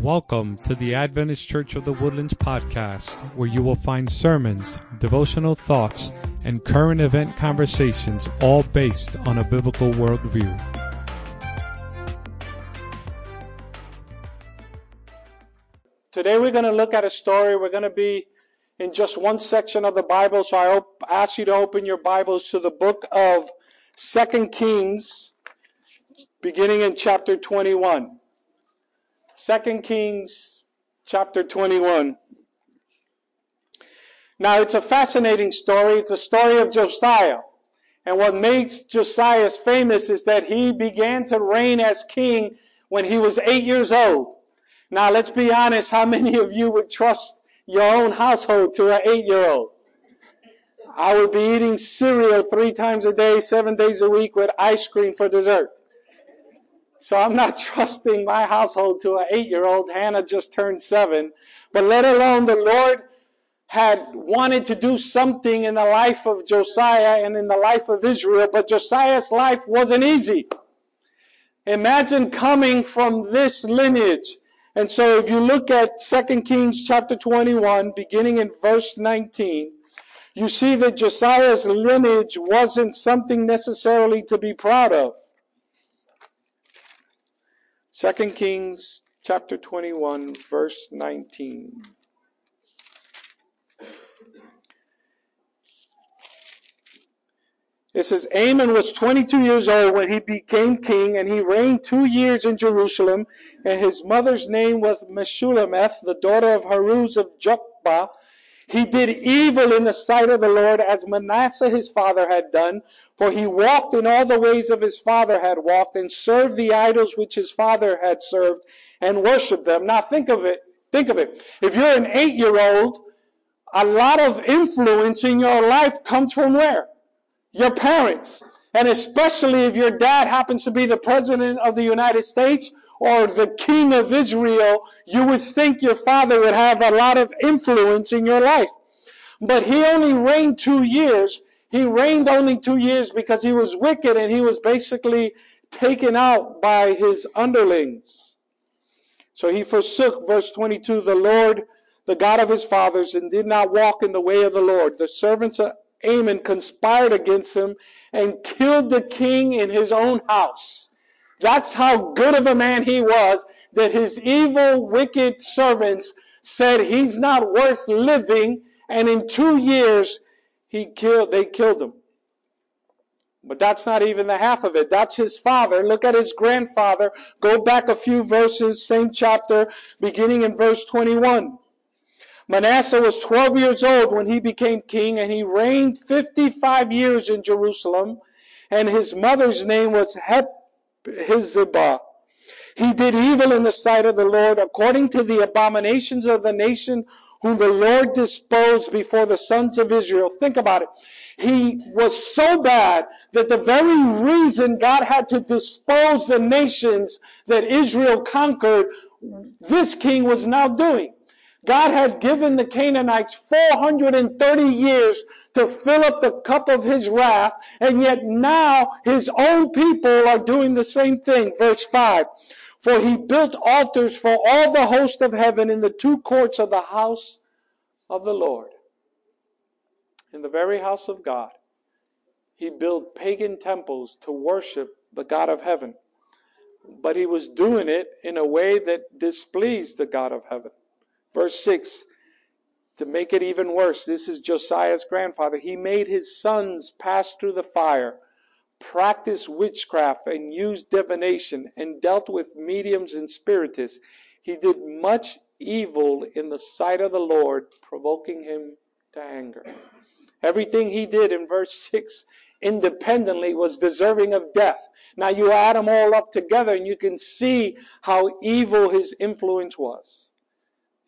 Welcome to the Adventist Church of the Woodlands podcast, where you will find sermons, devotional thoughts, and current event conversations, all based on a biblical worldview. Today we're going to look at a story. We're going to be in just one section of the Bible, so I ask you to open your Bibles to the book of Second Kings, beginning in chapter 21. Second Kings chapter 21. Now it's a fascinating story. It's a story of Josiah. And what makes Josiah famous is that he began to reign as king when he was eight years old. Now let's be honest, how many of you would trust your own household to an eight year old? I would be eating cereal three times a day, seven days a week with ice cream for dessert. So I'm not trusting my household to an eight year old. Hannah just turned seven. But let alone the Lord had wanted to do something in the life of Josiah and in the life of Israel, but Josiah's life wasn't easy. Imagine coming from this lineage. And so if you look at 2 Kings chapter 21, beginning in verse 19, you see that Josiah's lineage wasn't something necessarily to be proud of. 2 Kings chapter 21, verse 19. It says, Amon was 22 years old when he became king, and he reigned two years in Jerusalem, and his mother's name was Meshullemeth, the daughter of Haruz of Jotbah. He did evil in the sight of the Lord, as Manasseh his father had done, for he walked in all the ways of his father had walked, and served the idols which his father had served, and worshipped them. Now think of it. Think of it. If you're an eight year old, a lot of influence in your life comes from where? Your parents. And especially if your dad happens to be the president of the United States or the king of Israel, you would think your father would have a lot of influence in your life. But he only reigned two years, he reigned only two years because he was wicked and he was basically taken out by his underlings. So he forsook, verse 22, the Lord, the God of his fathers, and did not walk in the way of the Lord. The servants of Amon conspired against him and killed the king in his own house. That's how good of a man he was that his evil, wicked servants said he's not worth living, and in two years he killed, they killed him. But that's not even the half of it. That's his father. Look at his grandfather. Go back a few verses, same chapter, beginning in verse 21. Manasseh was 12 years old when he became king, and he reigned 55 years in Jerusalem. And his mother's name was Hephzibah. He did evil in the sight of the Lord according to the abominations of the nation whom the Lord disposed before the sons of Israel. Think about it. He was so bad that the very reason God had to dispose the nations that Israel conquered, this king was now doing. God had given the Canaanites 430 years to fill up the cup of his wrath, and yet now his own people are doing the same thing. Verse 5. For he built altars for all the host of heaven in the two courts of the house of the Lord. In the very house of God, he built pagan temples to worship the God of heaven. But he was doing it in a way that displeased the God of heaven. Verse 6 to make it even worse, this is Josiah's grandfather. He made his sons pass through the fire practiced witchcraft and used divination and dealt with mediums and spiritists. He did much evil in the sight of the Lord, provoking him to anger. Everything he did in verse 6 independently was deserving of death. Now you add them all up together and you can see how evil his influence was.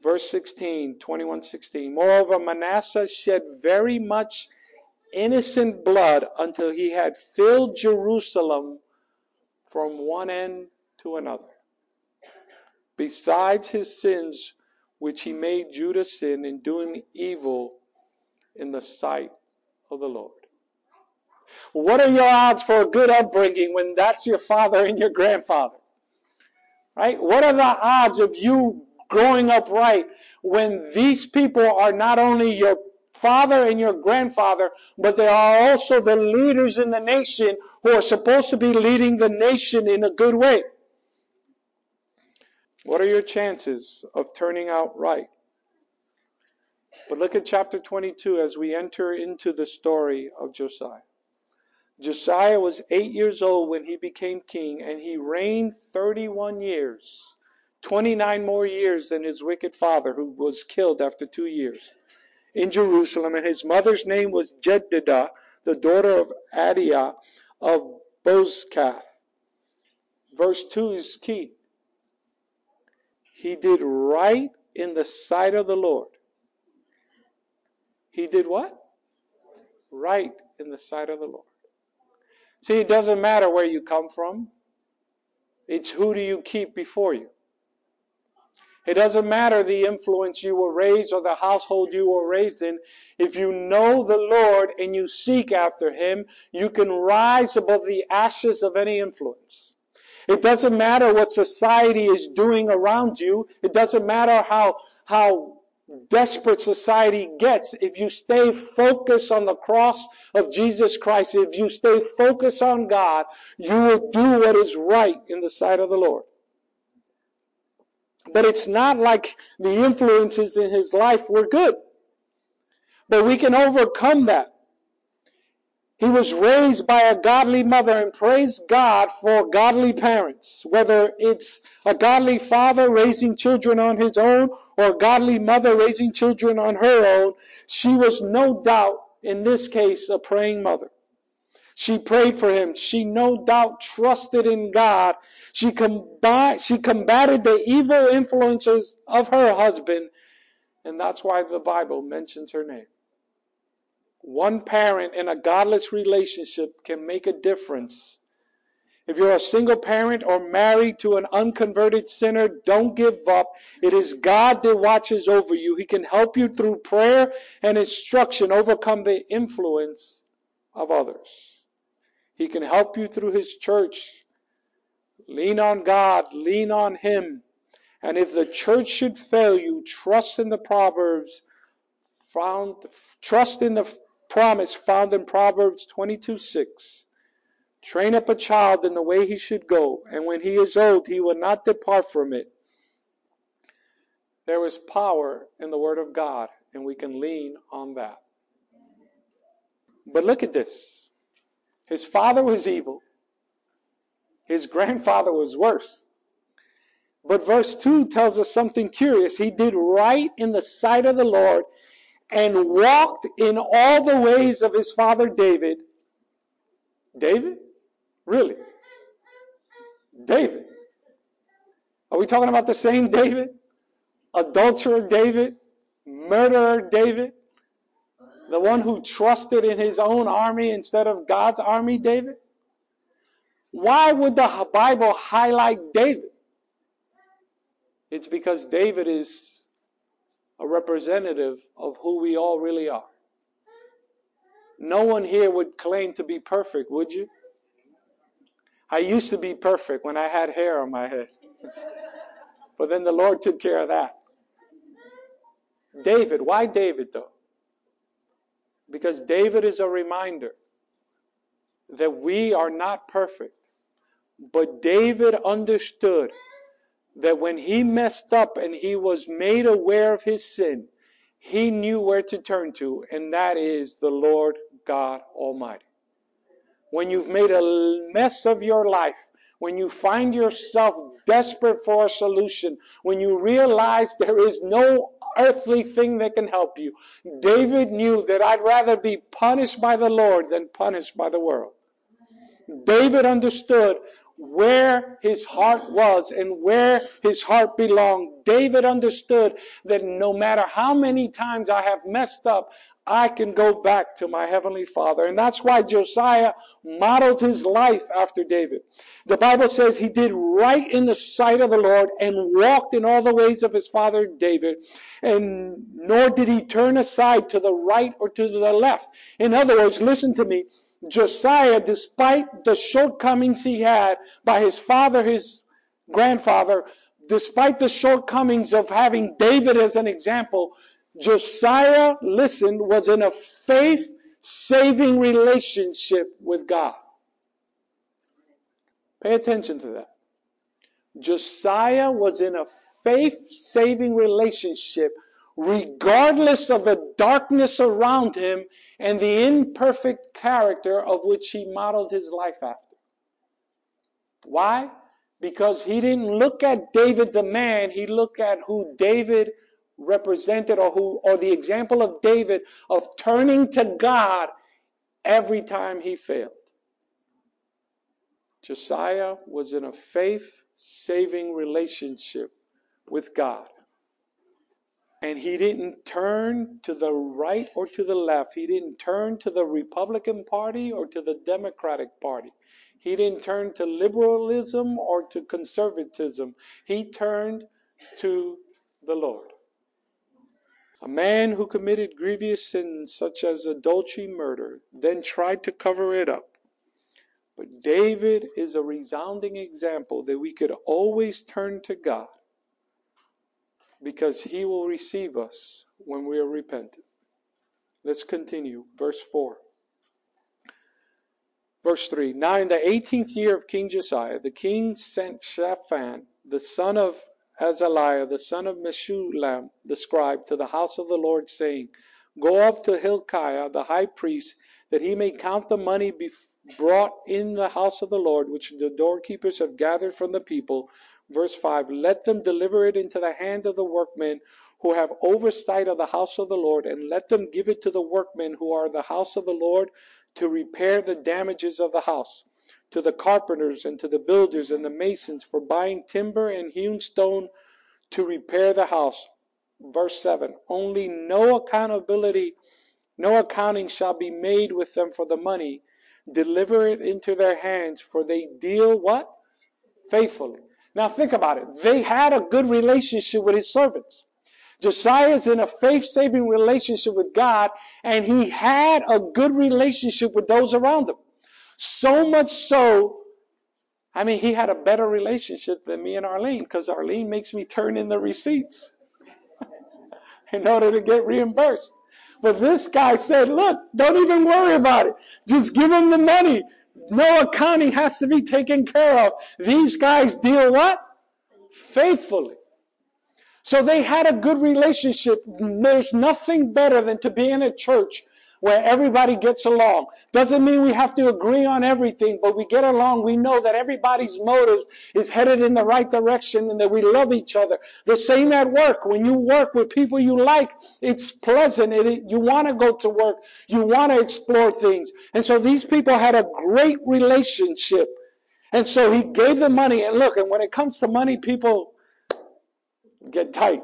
Verse 16, 21 16. Moreover, Manasseh shed very much innocent blood until he had filled Jerusalem from one end to another. Besides his sins, which he made Judah sin in doing evil in the sight of the Lord. What are your odds for a good upbringing when that's your father and your grandfather? Right? What are the odds of you growing up right when these people are not only your father and your grandfather, but they are also the leaders in the nation who are supposed to be leading the nation in a good way? What are your chances of turning out right? But look at chapter 22 as we enter into the story of Josiah. Josiah was eight years old when he became king, and he reigned 31 years, 29 more years than his wicked father, who was killed after two years, in Jerusalem. And his mother's name was Jedidah, the daughter of Adaiah of Bozkath. Verse 2 is key. He did right in the sight of the Lord. He did what? Right in the sight of the Lord. See, it doesn't matter where you come from. It's who do you keep before you. It doesn't matter the influence you were raised or the household you were raised in. If you know the Lord and you seek after Him, you can rise above the ashes of any influence. It doesn't matter what society is doing around you. It doesn't matter how, how desperate society gets, if you stay focused on the cross of Jesus Christ, if you stay focused on God, you will do what is right in the sight of the Lord. But it's not like the influences in his life were good. But we can overcome that. He was raised by a godly mother and praise God for godly parents. Whether it's a godly father raising children on his own or a godly mother raising children on her own, she was no doubt, in this case, a praying mother. She prayed for him. She no doubt trusted in God. She, she combated the evil influences of her husband, and that's why the Bible mentions her name. One parent in a godless relationship can make a difference. If you're a single parent or married to an unconverted sinner, don't give up. It is God that watches over you. He can help you through prayer and instruction overcome the influence of others. He can help you through His church. Lean on God, lean on Him. And if the church should fail you, trust in the Proverbs found, trust in the promise found in Proverbs 22 6. Train up a child in the way he should go, and when he is old, he will not depart from it. There is power in the Word of God, and we can lean on that. But look at this. His father was evil. His grandfather was worse. But verse 2 tells us something curious. He did right in the sight of the Lord and walked in all the ways of his father David. David? Really? David. Are we talking about the same David? Adulterer David? Murderer David? The one who trusted in his own army instead of God's army, David? Why would the Bible highlight David? It's because David is a representative of who we all really are. No one here would claim to be perfect, would you? I used to be perfect when I had hair on my head. but then the Lord took care of that. David, why David though? Because David is a reminder that we are not perfect. But David understood that when he messed up and he was made aware of his sin, he knew where to turn to, and that is the Lord God Almighty. When you've made a mess of your life, when you find yourself desperate for a solution, when you realize there is no earthly thing that can help you, David knew that I'd rather be punished by the Lord than punished by the world. David understood where his heart was and where his heart belonged. David understood that no matter how many times I have messed up, I can go back to my heavenly father. And that's why Josiah modeled his life after David. The Bible says he did right in the sight of the Lord and walked in all the ways of his father David. And nor did he turn aside to the right or to the left. In other words, listen to me. Josiah, despite the shortcomings he had by his father, his grandfather, despite the shortcomings of having David as an example, Josiah, listen, was in a faith saving relationship with God. Pay attention to that. Josiah was in a faith saving relationship regardless of the darkness around him and the imperfect character of which he modeled his life after. Why? Because he didn't look at David the man, he looked at who David represented or who or the example of David of turning to God every time he failed. Josiah was in a faith saving relationship with God. And he didn't turn to the right or to the left. He didn't turn to the Republican Party or to the Democratic Party. He didn't turn to liberalism or to conservatism. He turned to the Lord. A man who committed grievous sins such as adultery, murder, then tried to cover it up. But David is a resounding example that we could always turn to God because he will receive us when we are repentant. Let's continue. Verse 4. Verse 3 Now in the 18th year of King Josiah, the king sent Shaphan, the son of Azaliah, the son of Meshullam, the scribe, to the house of the Lord, saying, Go up to Hilkiah, the high priest, that he may count the money brought in the house of the Lord, which the doorkeepers have gathered from the people, Verse 5 Let them deliver it into the hand of the workmen who have oversight of the house of the Lord, and let them give it to the workmen who are the house of the Lord to repair the damages of the house, to the carpenters and to the builders and the masons for buying timber and hewn stone to repair the house. Verse 7 Only no accountability, no accounting shall be made with them for the money. Deliver it into their hands, for they deal what? Faithfully. Now think about it. They had a good relationship with his servants. Josiah is in a faith saving relationship with God, and he had a good relationship with those around him. So much so, I mean, he had a better relationship than me and Arlene, because Arlene makes me turn in the receipts in order to get reimbursed. But this guy said, Look, don't even worry about it. Just give him the money. No accounting has to be taken care of. These guys deal what? Faithfully. So they had a good relationship. There's nothing better than to be in a church where everybody gets along. Doesn't mean we have to agree on everything, but we get along. We know that everybody's motive is headed in the right direction and that we love each other. The same at work. When you work with people you like, it's pleasant. It, you want to go to work. You want to explore things. And so these people had a great relationship. And so he gave them money. And look, and when it comes to money, people get tight,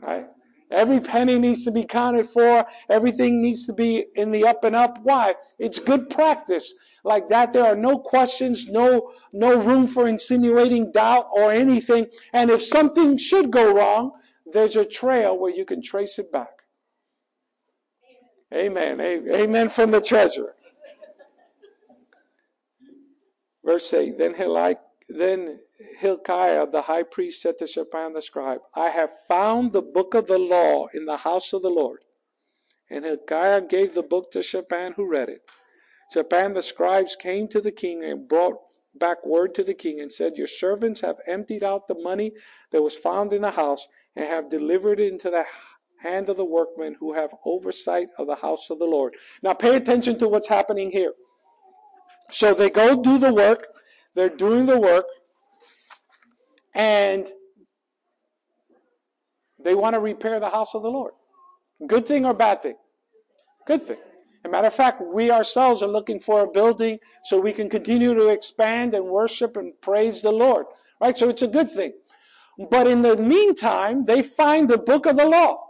right? Every penny needs to be counted for. Everything needs to be in the up and up. Why? It's good practice. Like that, there are no questions, no, no room for insinuating doubt or anything. And if something should go wrong, there's a trail where you can trace it back. Amen. Amen from the treasurer. Verse 8 Then Hilkiah, then Hilkiah the high priest said to Shaphan the scribe, I have found the book of the law in the house of the Lord. And Hilkiah gave the book to Shaphan, who read it. Shaphan the scribes came to the king and brought back word to the king and said, Your servants have emptied out the money that was found in the house and have delivered it into the hand of the workmen who have oversight of the house of the Lord. Now pay attention to what's happening here. So they go do the work. They're doing the work. And they want to repair the house of the Lord. Good thing or bad thing? Good thing. As a matter of fact, we ourselves are looking for a building so we can continue to expand and worship and praise the Lord. Right? So it's a good thing. But in the meantime, they find the book of the law.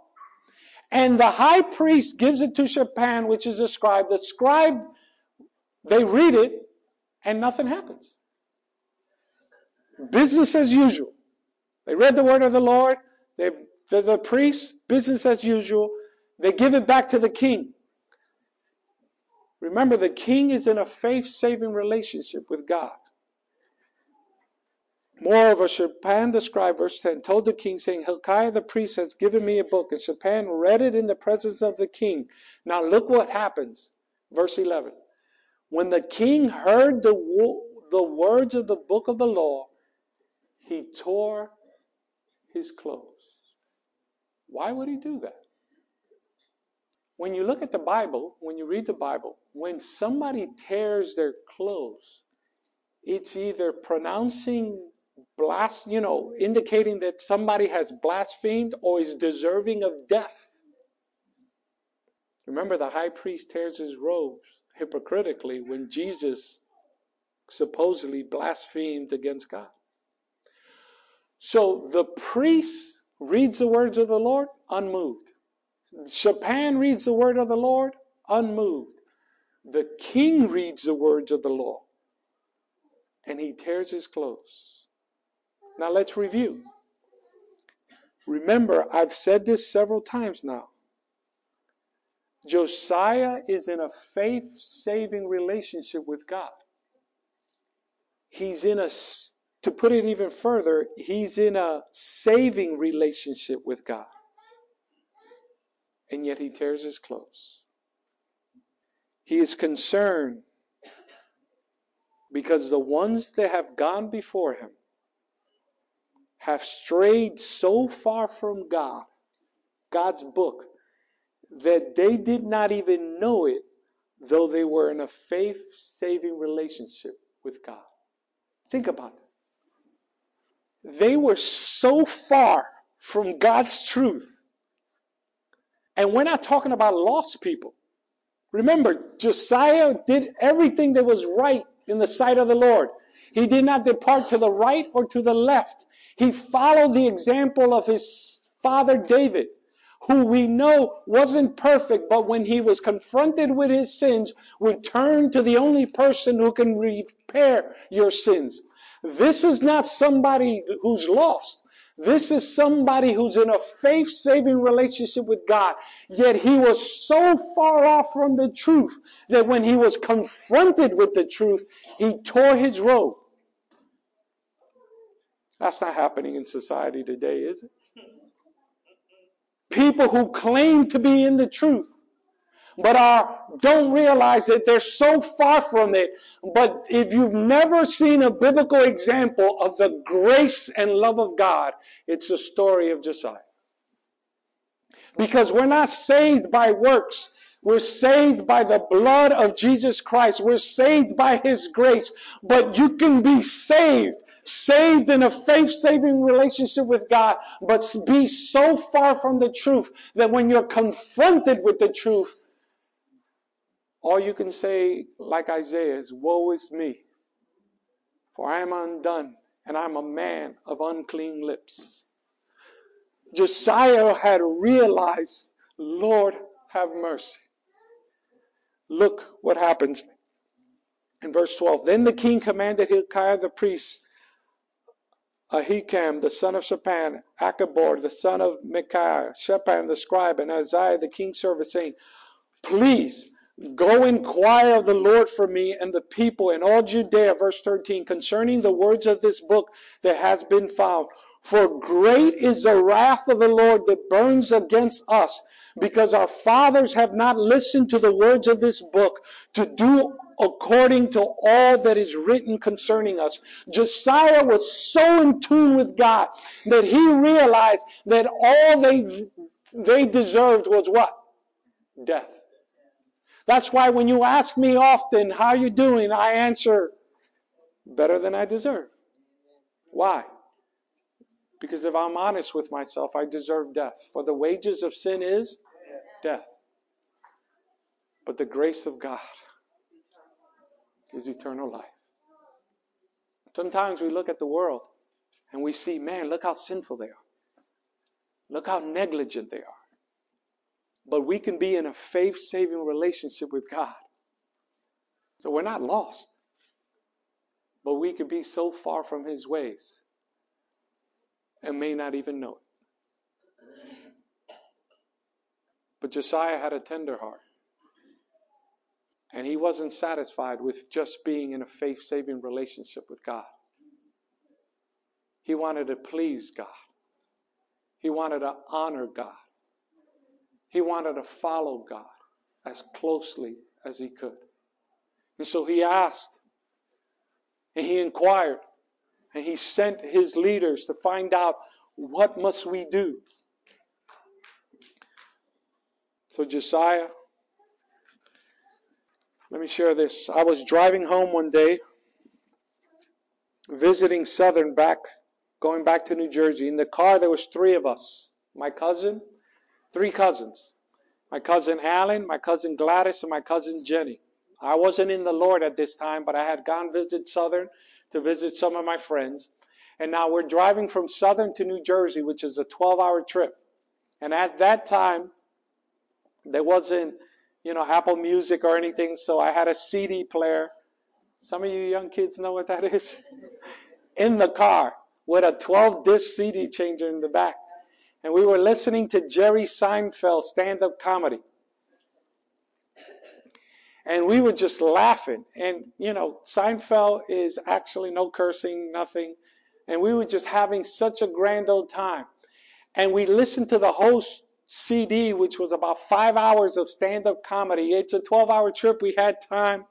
And the high priest gives it to Shaphan, which is a scribe. The scribe, they read it, and nothing happens. Business as usual. They read the word of the Lord. They, the, the priests, business as usual. They give it back to the king. Remember, the king is in a faith saving relationship with God. Moreover, Shaphan the scribe, verse 10, told the king, saying, Hilkiah the priest has given me a book. And Shaphan read it in the presence of the king. Now look what happens. Verse 11. When the king heard the, the words of the book of the law, he tore his clothes. Why would he do that? When you look at the Bible, when you read the Bible, when somebody tears their clothes, it's either pronouncing blas, you know, indicating that somebody has blasphemed or is deserving of death. Remember, the high priest tears his robes hypocritically when Jesus supposedly blasphemed against God. So the priest reads the words of the Lord unmoved. Shaphan reads the word of the Lord unmoved. The king reads the words of the law and he tears his clothes. Now let's review. Remember, I've said this several times now. Josiah is in a faith saving relationship with God. He's in a, to put it even further, he's in a saving relationship with God. And yet he tears his clothes. He is concerned because the ones that have gone before him have strayed so far from God, God's book, that they did not even know it, though they were in a faith saving relationship with God. Think about it. They were so far from God's truth. And we're not talking about lost people. Remember, Josiah did everything that was right in the sight of the Lord. He did not depart to the right or to the left. He followed the example of his father David who we know wasn't perfect, but when he was confronted with his sins, would turn to the only person who can repair your sins. This is not somebody who's lost. This is somebody who's in a faith saving relationship with God. Yet he was so far off from the truth that when he was confronted with the truth, he tore his robe. That's not happening in society today, is it? people who claim to be in the truth but are don't realize that they're so far from it. But if you've never seen a biblical example of the grace and love of god it's the story of josiah. Because we're not saved by works. We're saved by the blood of jesus christ. We're saved by his grace. But you can be saved. Saved in a faith saving relationship with God, but be so far from the truth that when you're confronted with the truth, all you can say, like Isaiah, is, Woe is me, for I am undone, and I'm a man of unclean lips. Josiah had realized, Lord, have mercy. Look what happens in verse 12. Then the king commanded Hilkiah the priest Ahikam the son of Shaphan, Achbor the son of Micaiah, Shaphan the scribe, and Asaiah the king's servant, saying, Please go inquire of the Lord for me and the people in all Judea, verse 13, concerning the words of this book that has been found. For great is the wrath of the Lord that burns against us, because our fathers have not listened to the words of this book to do according to all that is written concerning us. Josiah was so in tune with God that he realized that all they, they deserved was what? Death. That's why when you ask me often, how are you doing? I answer, better than I deserve. Why? Because if I'm honest with myself, I deserve death. For the wages of sin is death. But the grace of God is eternal life. Sometimes we look at the world and we see, man, look how sinful they are. Look how negligent they are. But we can be in a faith saving relationship with God. So we're not lost. But we can be so far from His ways and may not even know it. But Josiah had a tender heart. And he wasn't satisfied with just being in a faith saving relationship with God. He wanted to please God. He wanted to honor God. He wanted to follow God as closely as he could. And so he asked and he inquired and he sent his leaders to find out what must we do. So Josiah, let me share this. I was driving home one day, visiting Southern back, going back to New Jersey. In the car there was three of us. My cousin, three cousins. My cousin Alan, my cousin Gladys, and my cousin Jenny. I wasn't in the Lord at this time, but I had gone visit Southern to visit some of my friends. And now we're driving from Southern to New Jersey, which is a 12 hour trip. And at that time, there wasn't, you know, Apple Music or anything, so I had a CD player. Some of you young kids know what that is? in the car with a 12 disc CD changer in the back. And we were listening to Jerry Seinfeld stand up comedy. And we were just laughing. And, you know, Seinfeld is actually no cursing, nothing. And we were just having such a grand old time. And we listened to the whole CD, which was about five hours of stand up comedy. It's a 12 hour trip. We had time.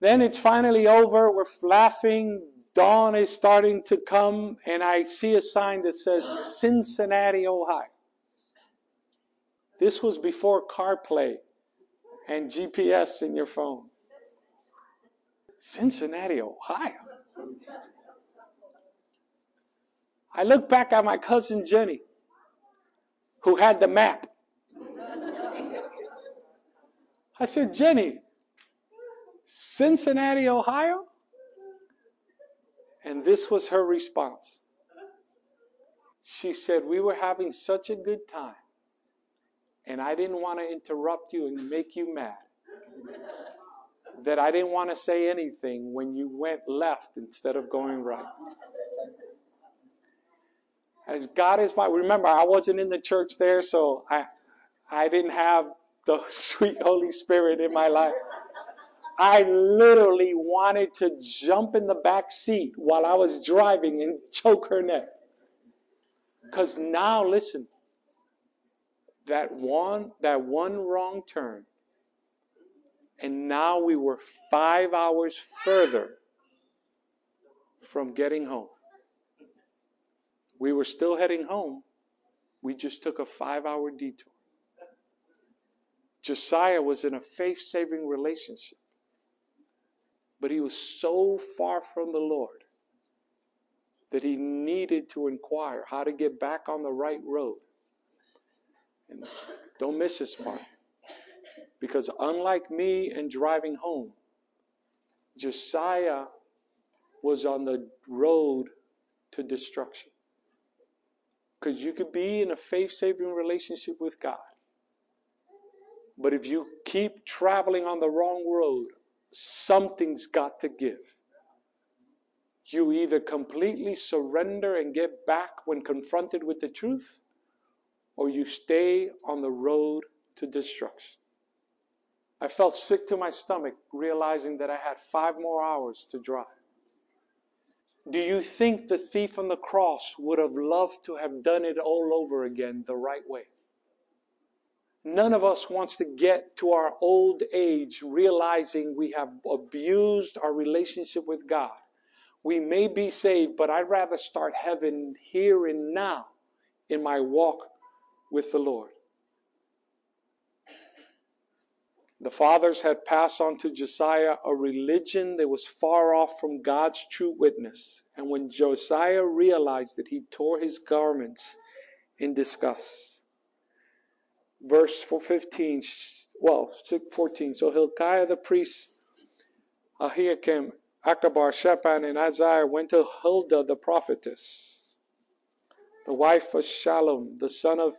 Then it's finally over. We're laughing. Dawn is starting to come, and I see a sign that says Cincinnati, Ohio. This was before CarPlay and GPS in your phone. Cincinnati, Ohio. I look back at my cousin Jenny who had the map. I said, Jenny, Cincinnati, Ohio? And this was her response. She said, We were having such a good time, and I didn't want to interrupt you and make you mad. that I didn't want to say anything when you went left instead of going right. As God is my remember, I wasn't in the church there, so I I didn't have the sweet Holy Spirit in my life. I literally wanted to jump in the back seat while I was driving and choke her neck. Because now, listen, that one, that one wrong turn, and now we were five hours further from getting home. We were still heading home. We just took a five hour detour. Josiah was in a faith saving relationship, but he was so far from the Lord that he needed to inquire how to get back on the right road. And don't miss this part. Because unlike me and driving home, Josiah was on the road to destruction. Because you could be in a faith saving relationship with God. But if you keep traveling on the wrong road, something's got to give. You either completely surrender and get back when confronted with the truth, or you stay on the road to destruction. I felt sick to my stomach realizing that I had five more hours to drive. Do you think the thief on the cross would have loved to have done it all over again the right way? None of us wants to get to our old age realizing we have abused our relationship with God. We may be saved, but I'd rather start heaven here and now in my walk with the Lord. The fathers had passed on to Josiah a religion that was far off from God's true witness. And when Josiah realized it, he tore his garments in disgust. Verse 15, well, 14. So Hilkiah the priest, Ahikam, Achbor, Shaphan, and Asaiah went to Huldah the prophetess, the wife of Shallum, the son of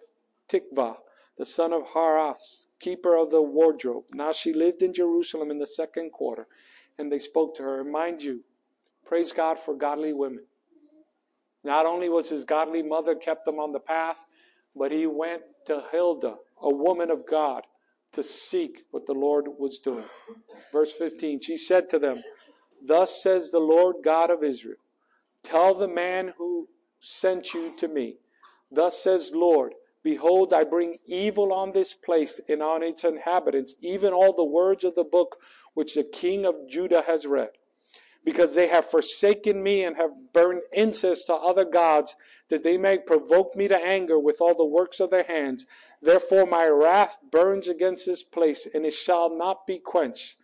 Tikvah, the son of Harhas, keeper of the wardrobe. Now she lived in Jerusalem in the second quarter, and they spoke to her. And mind you, praise God for godly women. Not only was his godly mother kept him on the path, but he went to Hilda, a woman of God, to seek what the Lord was doing. Verse 15 She said to them, Thus says the Lord God of Israel Tell the man who sent you to me, Thus says Lord, Behold, I bring evil on this place and on its inhabitants, even all the words of the book which the king of Judah has read. Because they have forsaken me and have burned incense to other gods, that they may provoke me to anger with all the works of their hands. Therefore my wrath burns against this place, and it shall not be quenched.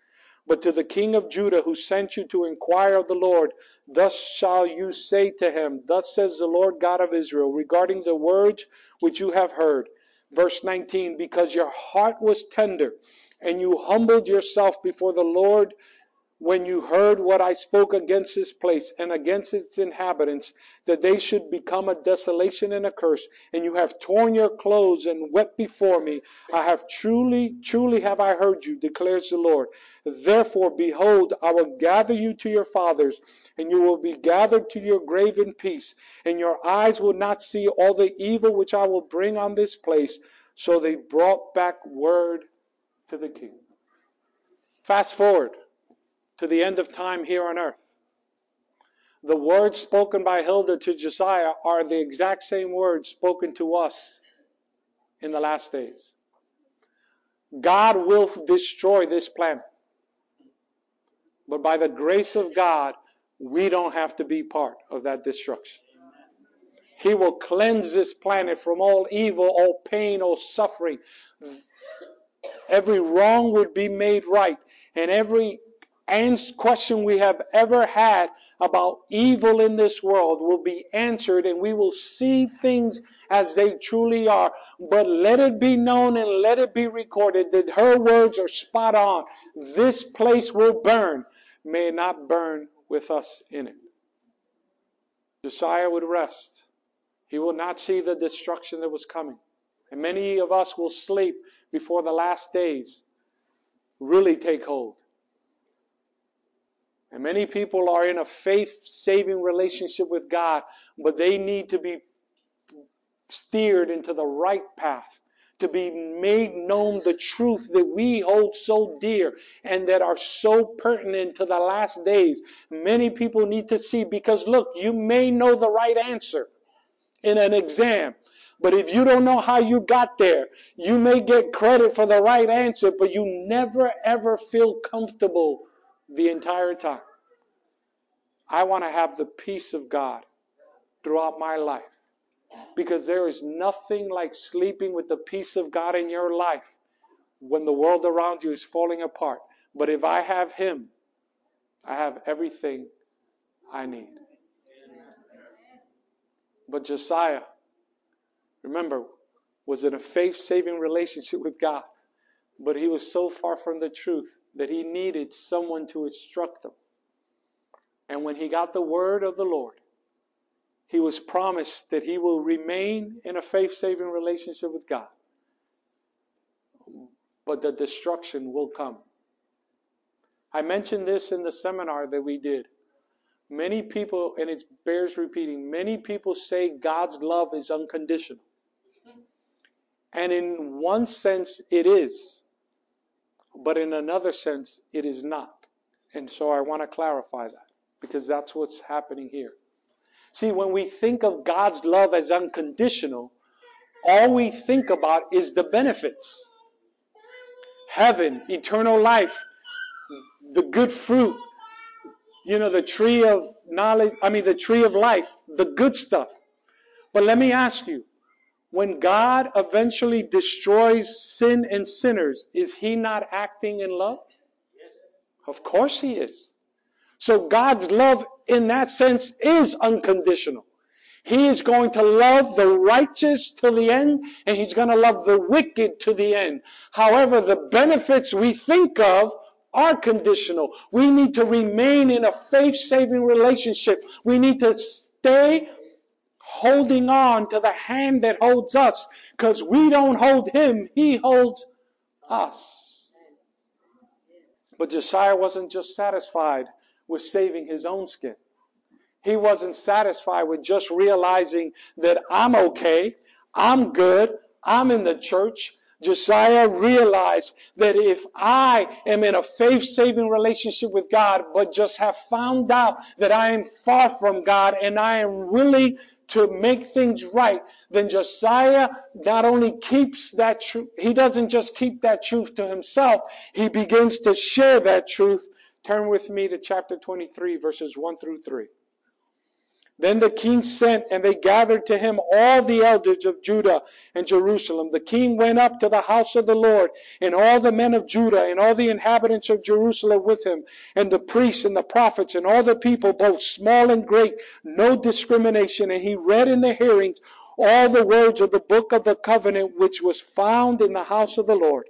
But to the king of Judah who sent you to inquire of the Lord, thus shall you say to him, Thus says the Lord God of Israel, regarding the words which you have heard. Verse 19, because your heart was tender, and you humbled yourself before the Lord when you heard what I spoke against this place and against its inhabitants, that they should become a desolation and a curse, and you have torn your clothes and wept before me. I have truly, truly have I heard you, declares the Lord. Therefore, behold, I will gather you to your fathers, and you will be gathered to your grave in peace, and your eyes will not see all the evil which I will bring on this place. So they brought back word to the king. Fast forward to the end of time here on earth. The words spoken by Hilda to Josiah are the exact same words spoken to us in the last days. God will destroy this planet. But by the grace of God, we don't have to be part of that destruction. He will cleanse this planet from all evil, all pain, all suffering. Every wrong would be made right, and every question we have ever had about evil in this world will be answered and we will see things as they truly are. But let it be known and let it be recorded that her words are spot on. This place will burn. May it not burn with us in it. Josiah would rest. He will not see the destruction that was coming. And many of us will sleep before the last days really take hold. And many people are in a faith saving relationship with God, but they need to be steered into the right path, to be made known the truth that we hold so dear and that are so pertinent to the last days. Many people need to see because look, you may know the right answer in an exam. But if you don't know how you got there, you may get credit for the right answer, but you never ever feel comfortable the entire time. I want to have the peace of God throughout my life because there is nothing like sleeping with the peace of God in your life when the world around you is falling apart. But if I have Him, I have everything I need. But Josiah, remember, was in a faith saving relationship with God. But he was so far from the truth that he needed someone to instruct them. And when he got the word of the Lord, he was promised that he will remain in a faith saving relationship with God. But the destruction will come. I mentioned this in the seminar that we did. Many people, and it bears repeating, many people say God's love is unconditional. And in one sense, it is. But in another sense, it is not. And so I want to clarify that because that's what's happening here. See, when we think of God's love as unconditional, all we think about is the benefits heaven, eternal life, the good fruit, you know, the tree of knowledge, I mean, the tree of life, the good stuff. But let me ask you, when God eventually destroys sin and sinners, is He not acting in love? Yes. Of course He is. So God's love in that sense is unconditional. He is going to love the righteous to the end, and He's going to love the wicked to the end. However, the benefits we think of are conditional. We need to remain in a faith saving relationship. We need to stay holding on to the hand that holds us because we don't hold Him, He holds us. But Josiah wasn't just satisfied with saving his own skin. He wasn't satisfied with just realizing that I'm okay, I'm good, I'm in the church, Josiah realized that if I am in a faith saving relationship with God, but just have found out that I am far from God and I am willing to make things right, then Josiah not only keeps that truth, he doesn't just keep that truth to himself, he begins to share that truth. Turn with me to chapter 23, verses 1 through 3. Then the king sent, and they gathered to him all the elders of Judah and Jerusalem. The king went up to the house of the Lord, and all the men of Judah, and all the inhabitants of Jerusalem with him, and the priests and the prophets, and all the people, both small and great, no discrimination. And he read in the hearings all the words of the book of the covenant which was found in the house of the Lord.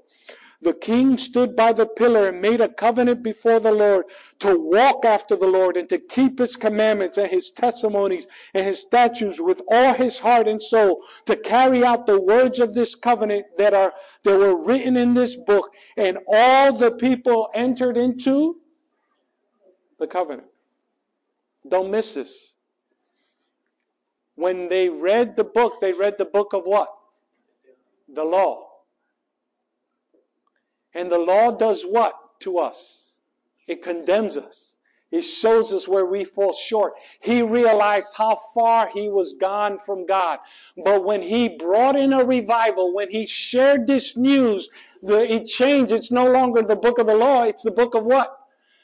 The king stood by the pillar and made a covenant before the Lord to walk after the Lord and to keep his commandments and his testimonies and his statutes with all his heart and soul, to carry out the words of this covenant that are that were written in this book. And all the people entered into the covenant. Don't miss this. When they read the book, they read the book of what? The law. And the law does what to us? It condemns us. It shows us where we fall short. He realized how far he was gone from God. But when he brought in a revival, when he shared this news, the, it changed. It's no longer the book of the law. It's the book of what?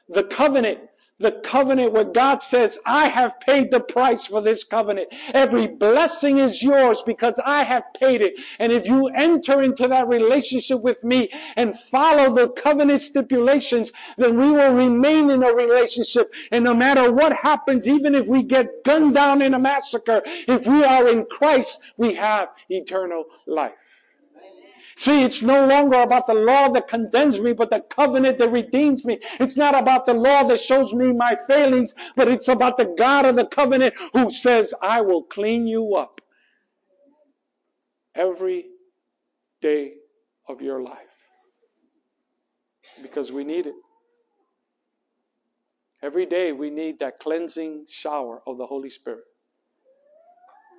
The covenant the covenant where God says, I have paid the price for this covenant. Every blessing is yours because I have paid it. And if you enter into that relationship with me and follow the covenant stipulations, then we will remain in a relationship. And no matter what happens, even if we get gunned down in a massacre, if we are in Christ, we have eternal life. See, it's no longer about the law that condemns me, but the covenant that redeems me. It's not about the law that shows me my failings, but it's about the God of the covenant who says, I will clean you up every day of your life. Because we need it. Every day we need that cleansing shower of the Holy Spirit.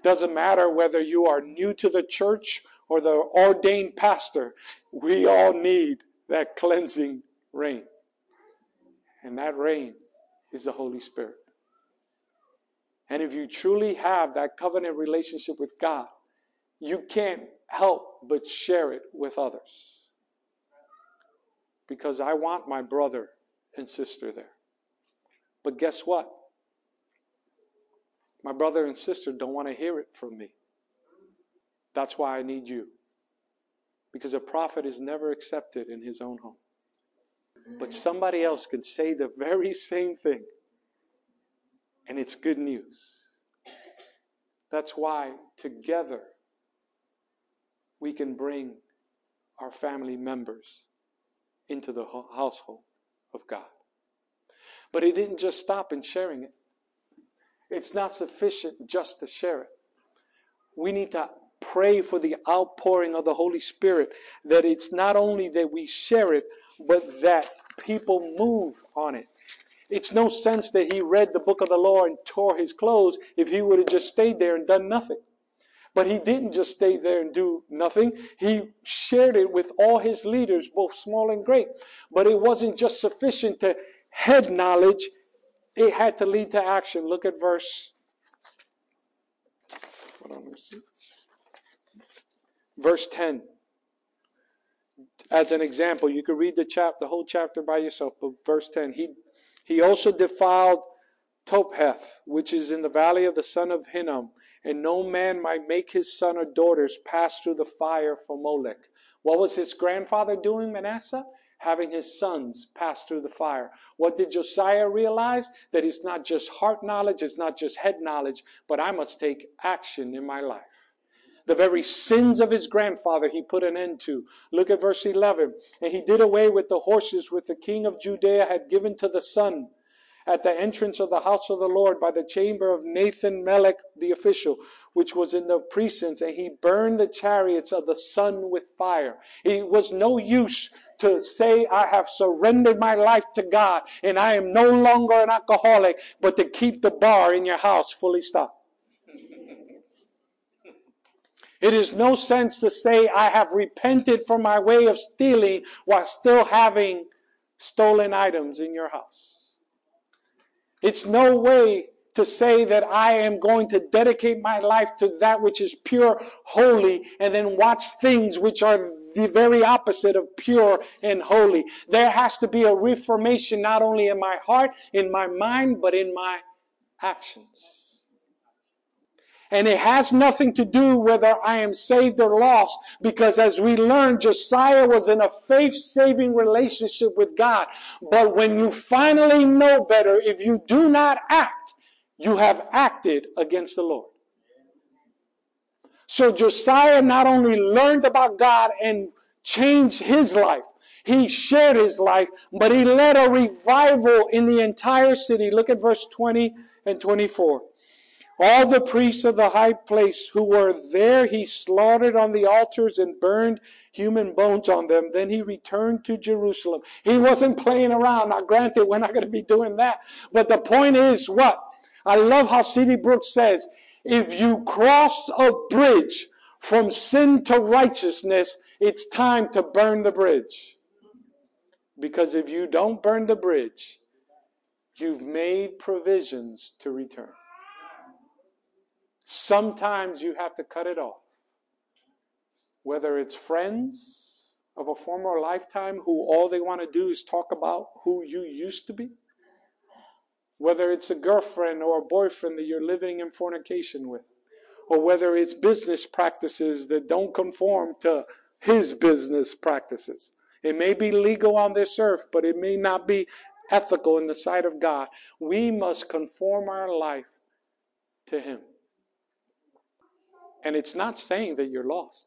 Doesn't matter whether you are new to the church or the ordained pastor, we all need that cleansing rain. And that rain is the Holy Spirit. And if you truly have that covenant relationship with God, you can't help but share it with others. Because I want my brother and sister there. But guess what? My brother and sister don't want to hear it from me. That's why I need you. Because a prophet is never accepted in his own home. But somebody else can say the very same thing, and it's good news. That's why together we can bring our family members into the household of God. But he didn't just stop in sharing it. It's not sufficient just to share it. We need to pray for the outpouring of the Holy Spirit, that it's not only that we share it, but that people move on it. It's no sense that he read the book of the law and tore his clothes if he would have just stayed there and done nothing. But he didn't just stay there and do nothing. He shared it with all his leaders, both small and great. But it wasn't just sufficient to head knowledge, it had to lead to action. Look at verse. Hold on, verse 10 as an example you could read the chap the whole chapter by yourself but verse 10 he he also defiled topheth which is in the valley of the son of hinnom and no man might make his son or daughters pass through the fire for molech. What was his grandfather doing manasseh? Having his sons pass through the fire. What did josiah realize? That it's not just heart knowledge it's not just head knowledge but i must take action in my life the very sins of his grandfather he put an end to. Look at verse 11. And he did away with the horses which the king of Judea had given to the sun at the entrance of the house of the Lord by the chamber of Nathan Melech the official, which was in the precincts, and he burned the chariots of the sun with fire. It was no use to say, I have surrendered my life to God and I am no longer an alcoholic, but to keep the bar in your house fully stocked. It is no sense to say I have repented from my way of stealing while still having stolen items in your house. It's no way to say that I am going to dedicate my life to that which is pure, holy, and then watch things which are the very opposite of pure and holy. There has to be a reformation not only in my heart, in my mind, but in my actions. And it has nothing to do whether I am saved or lost, because as we learned, Josiah was in a faith saving relationship with God. But when you finally know better, if you do not act, you have acted against the Lord. So Josiah not only learned about God and changed his life, he shared his life, but he led a revival in the entire city. Look at verse 20 and 24. All the priests of the high place who were there he slaughtered on the altars and burned human bones on them. Then he returned to Jerusalem. He wasn't playing around. Now, granted, we're not going to be doing that. But the point is what? I love how C.D. Brooks says, if you cross a bridge from sin to righteousness, it's time to burn the bridge. Because if you don't burn the bridge, you've made provisions to return. Sometimes you have to cut it off. Whether it's friends of a former lifetime who all they want to do is talk about who you used to be, whether it's a girlfriend or a boyfriend that you're living in fornication with, or whether it's business practices that don't conform to his business practices. It may be legal on this earth, but it may not be ethical in the sight of God. We must conform our life to him. And it's not saying that you're lost.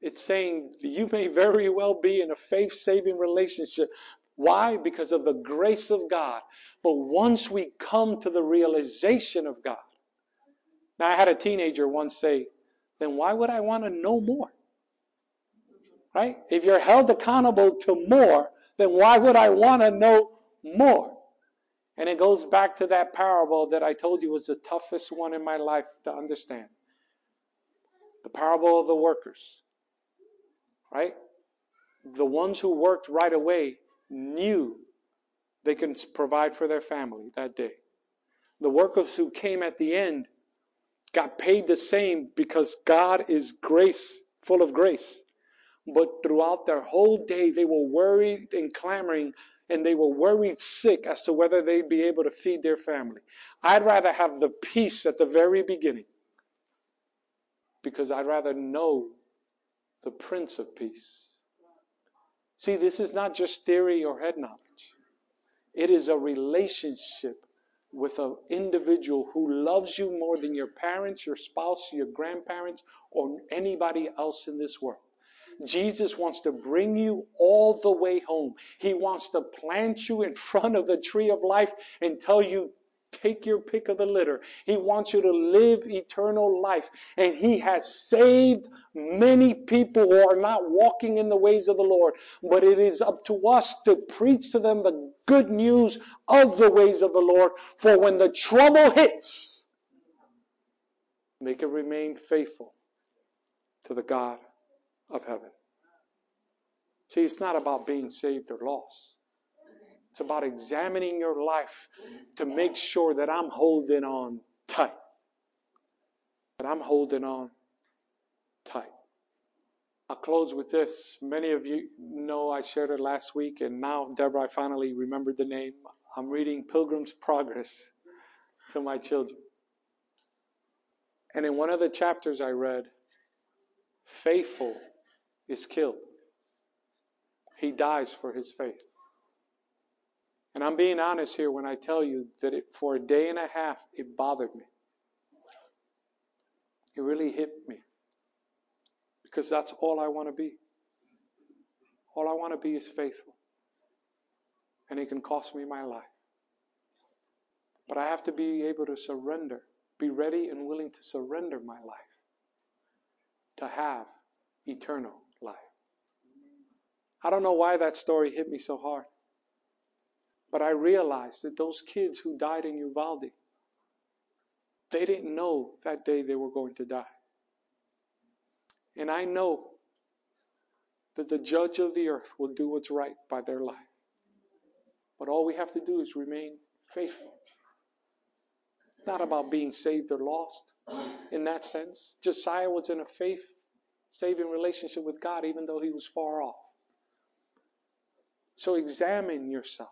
It's saying you may very well be in a faith saving relationship. Why? Because of the grace of God. But once we come to the realization of God. Now, I had a teenager once say, then why would I want to know more? Right? If you're held accountable to more, then why would I want to know more? And it goes back to that parable that I told you was the toughest one in my life to understand the parable of the workers. Right? The ones who worked right away knew they can provide for their family that day. The workers who came at the end got paid the same because God is grace, full of grace. But throughout their whole day, they were worried and clamoring, and they were worried sick as to whether they'd be able to feed their family. I'd rather have the peace at the very beginning because I'd rather know the Prince of Peace. See, this is not just theory or head knowledge, it is a relationship with an individual who loves you more than your parents, your spouse, your grandparents, or anybody else in this world. Jesus wants to bring you all the way home. He wants to plant you in front of the tree of life and tell you, Take your pick of the litter. He wants you to live eternal life. And He has saved many people who are not walking in the ways of the Lord. But it is up to us to preach to them the good news of the ways of the Lord. For when the trouble hits, make it remain faithful to the God of heaven. See, it's not about being saved or lost. It's about examining your life to make sure that I'm holding on tight. That I'm holding on tight. I'll close with this. Many of you know I shared it last week, and now, Deborah, I finally remembered the name. I'm reading Pilgrim's Progress to my children. And in one of the chapters I read, faithful is killed. He dies for his faith. And I'm being honest here when I tell you that it, for a day and a half, it bothered me. It really hit me. Because that's all I want to be. All I want to be is faithful. And it can cost me my life. But I have to be able to surrender, be ready and willing to surrender my life to have eternal life. I don't know why that story hit me so hard. But I realized that those kids who died in Uvalde, they didn't know that day they were going to die. And I know that the judge of the earth will do what's right by their life. But all we have to do is remain faithful. Not about being saved or lost in that sense. Josiah was in a faith saving relationship with God even though he was far off. So examine yourself,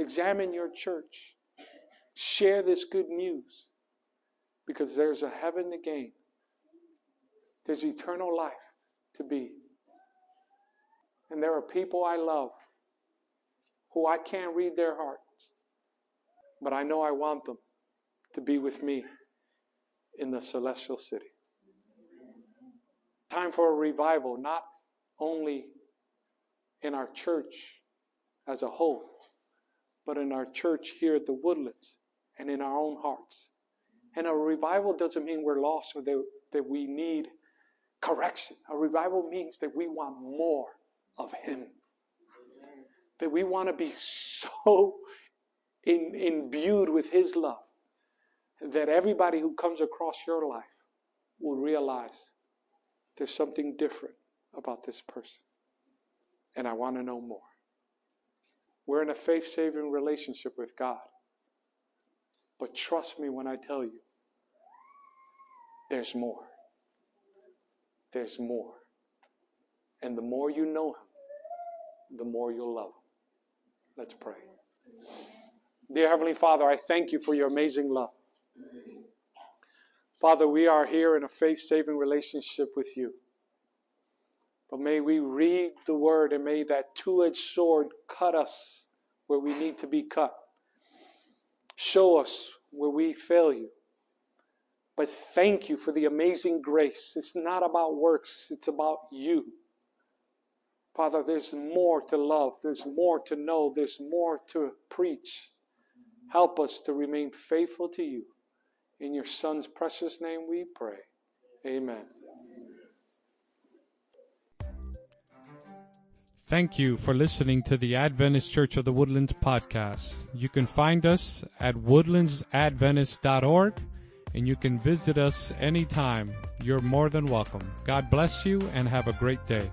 examine your church, share this good news because there's a heaven to gain, there's eternal life to be. And there are people I love who I can't read their hearts, but I know I want them to be with me in the celestial city. Time for a revival, not only in our church as a whole, but in our church here at the Woodlands and in our own hearts. And a revival doesn't mean we're lost or that, that we need correction. A revival means that we want more of Him. That we want to be so in, imbued with His love that everybody who comes across your life will realize there's something different about this person. And I want to know more. We're in a faith saving relationship with God. But trust me when I tell you, there's more. There's more. And the more you know Him, the more you'll love Him. Let's pray. Dear Heavenly Father, I thank you for your amazing love. Father, we are here in a faith saving relationship with you. But may we read the word and may that two edged sword cut us where we need to be cut. Show us where we fail you. But thank you for the amazing grace. It's not about works, it's about you. Father, there's more to love, there's more to know, there's more to preach. Help us to remain faithful to you. In your Son's precious name we pray. Amen. Thank you for listening to the Adventist Church of the Woodlands podcast. You can find us at woodlandsadventist.org and you can visit us anytime. You're more than welcome. God bless you and have a great day.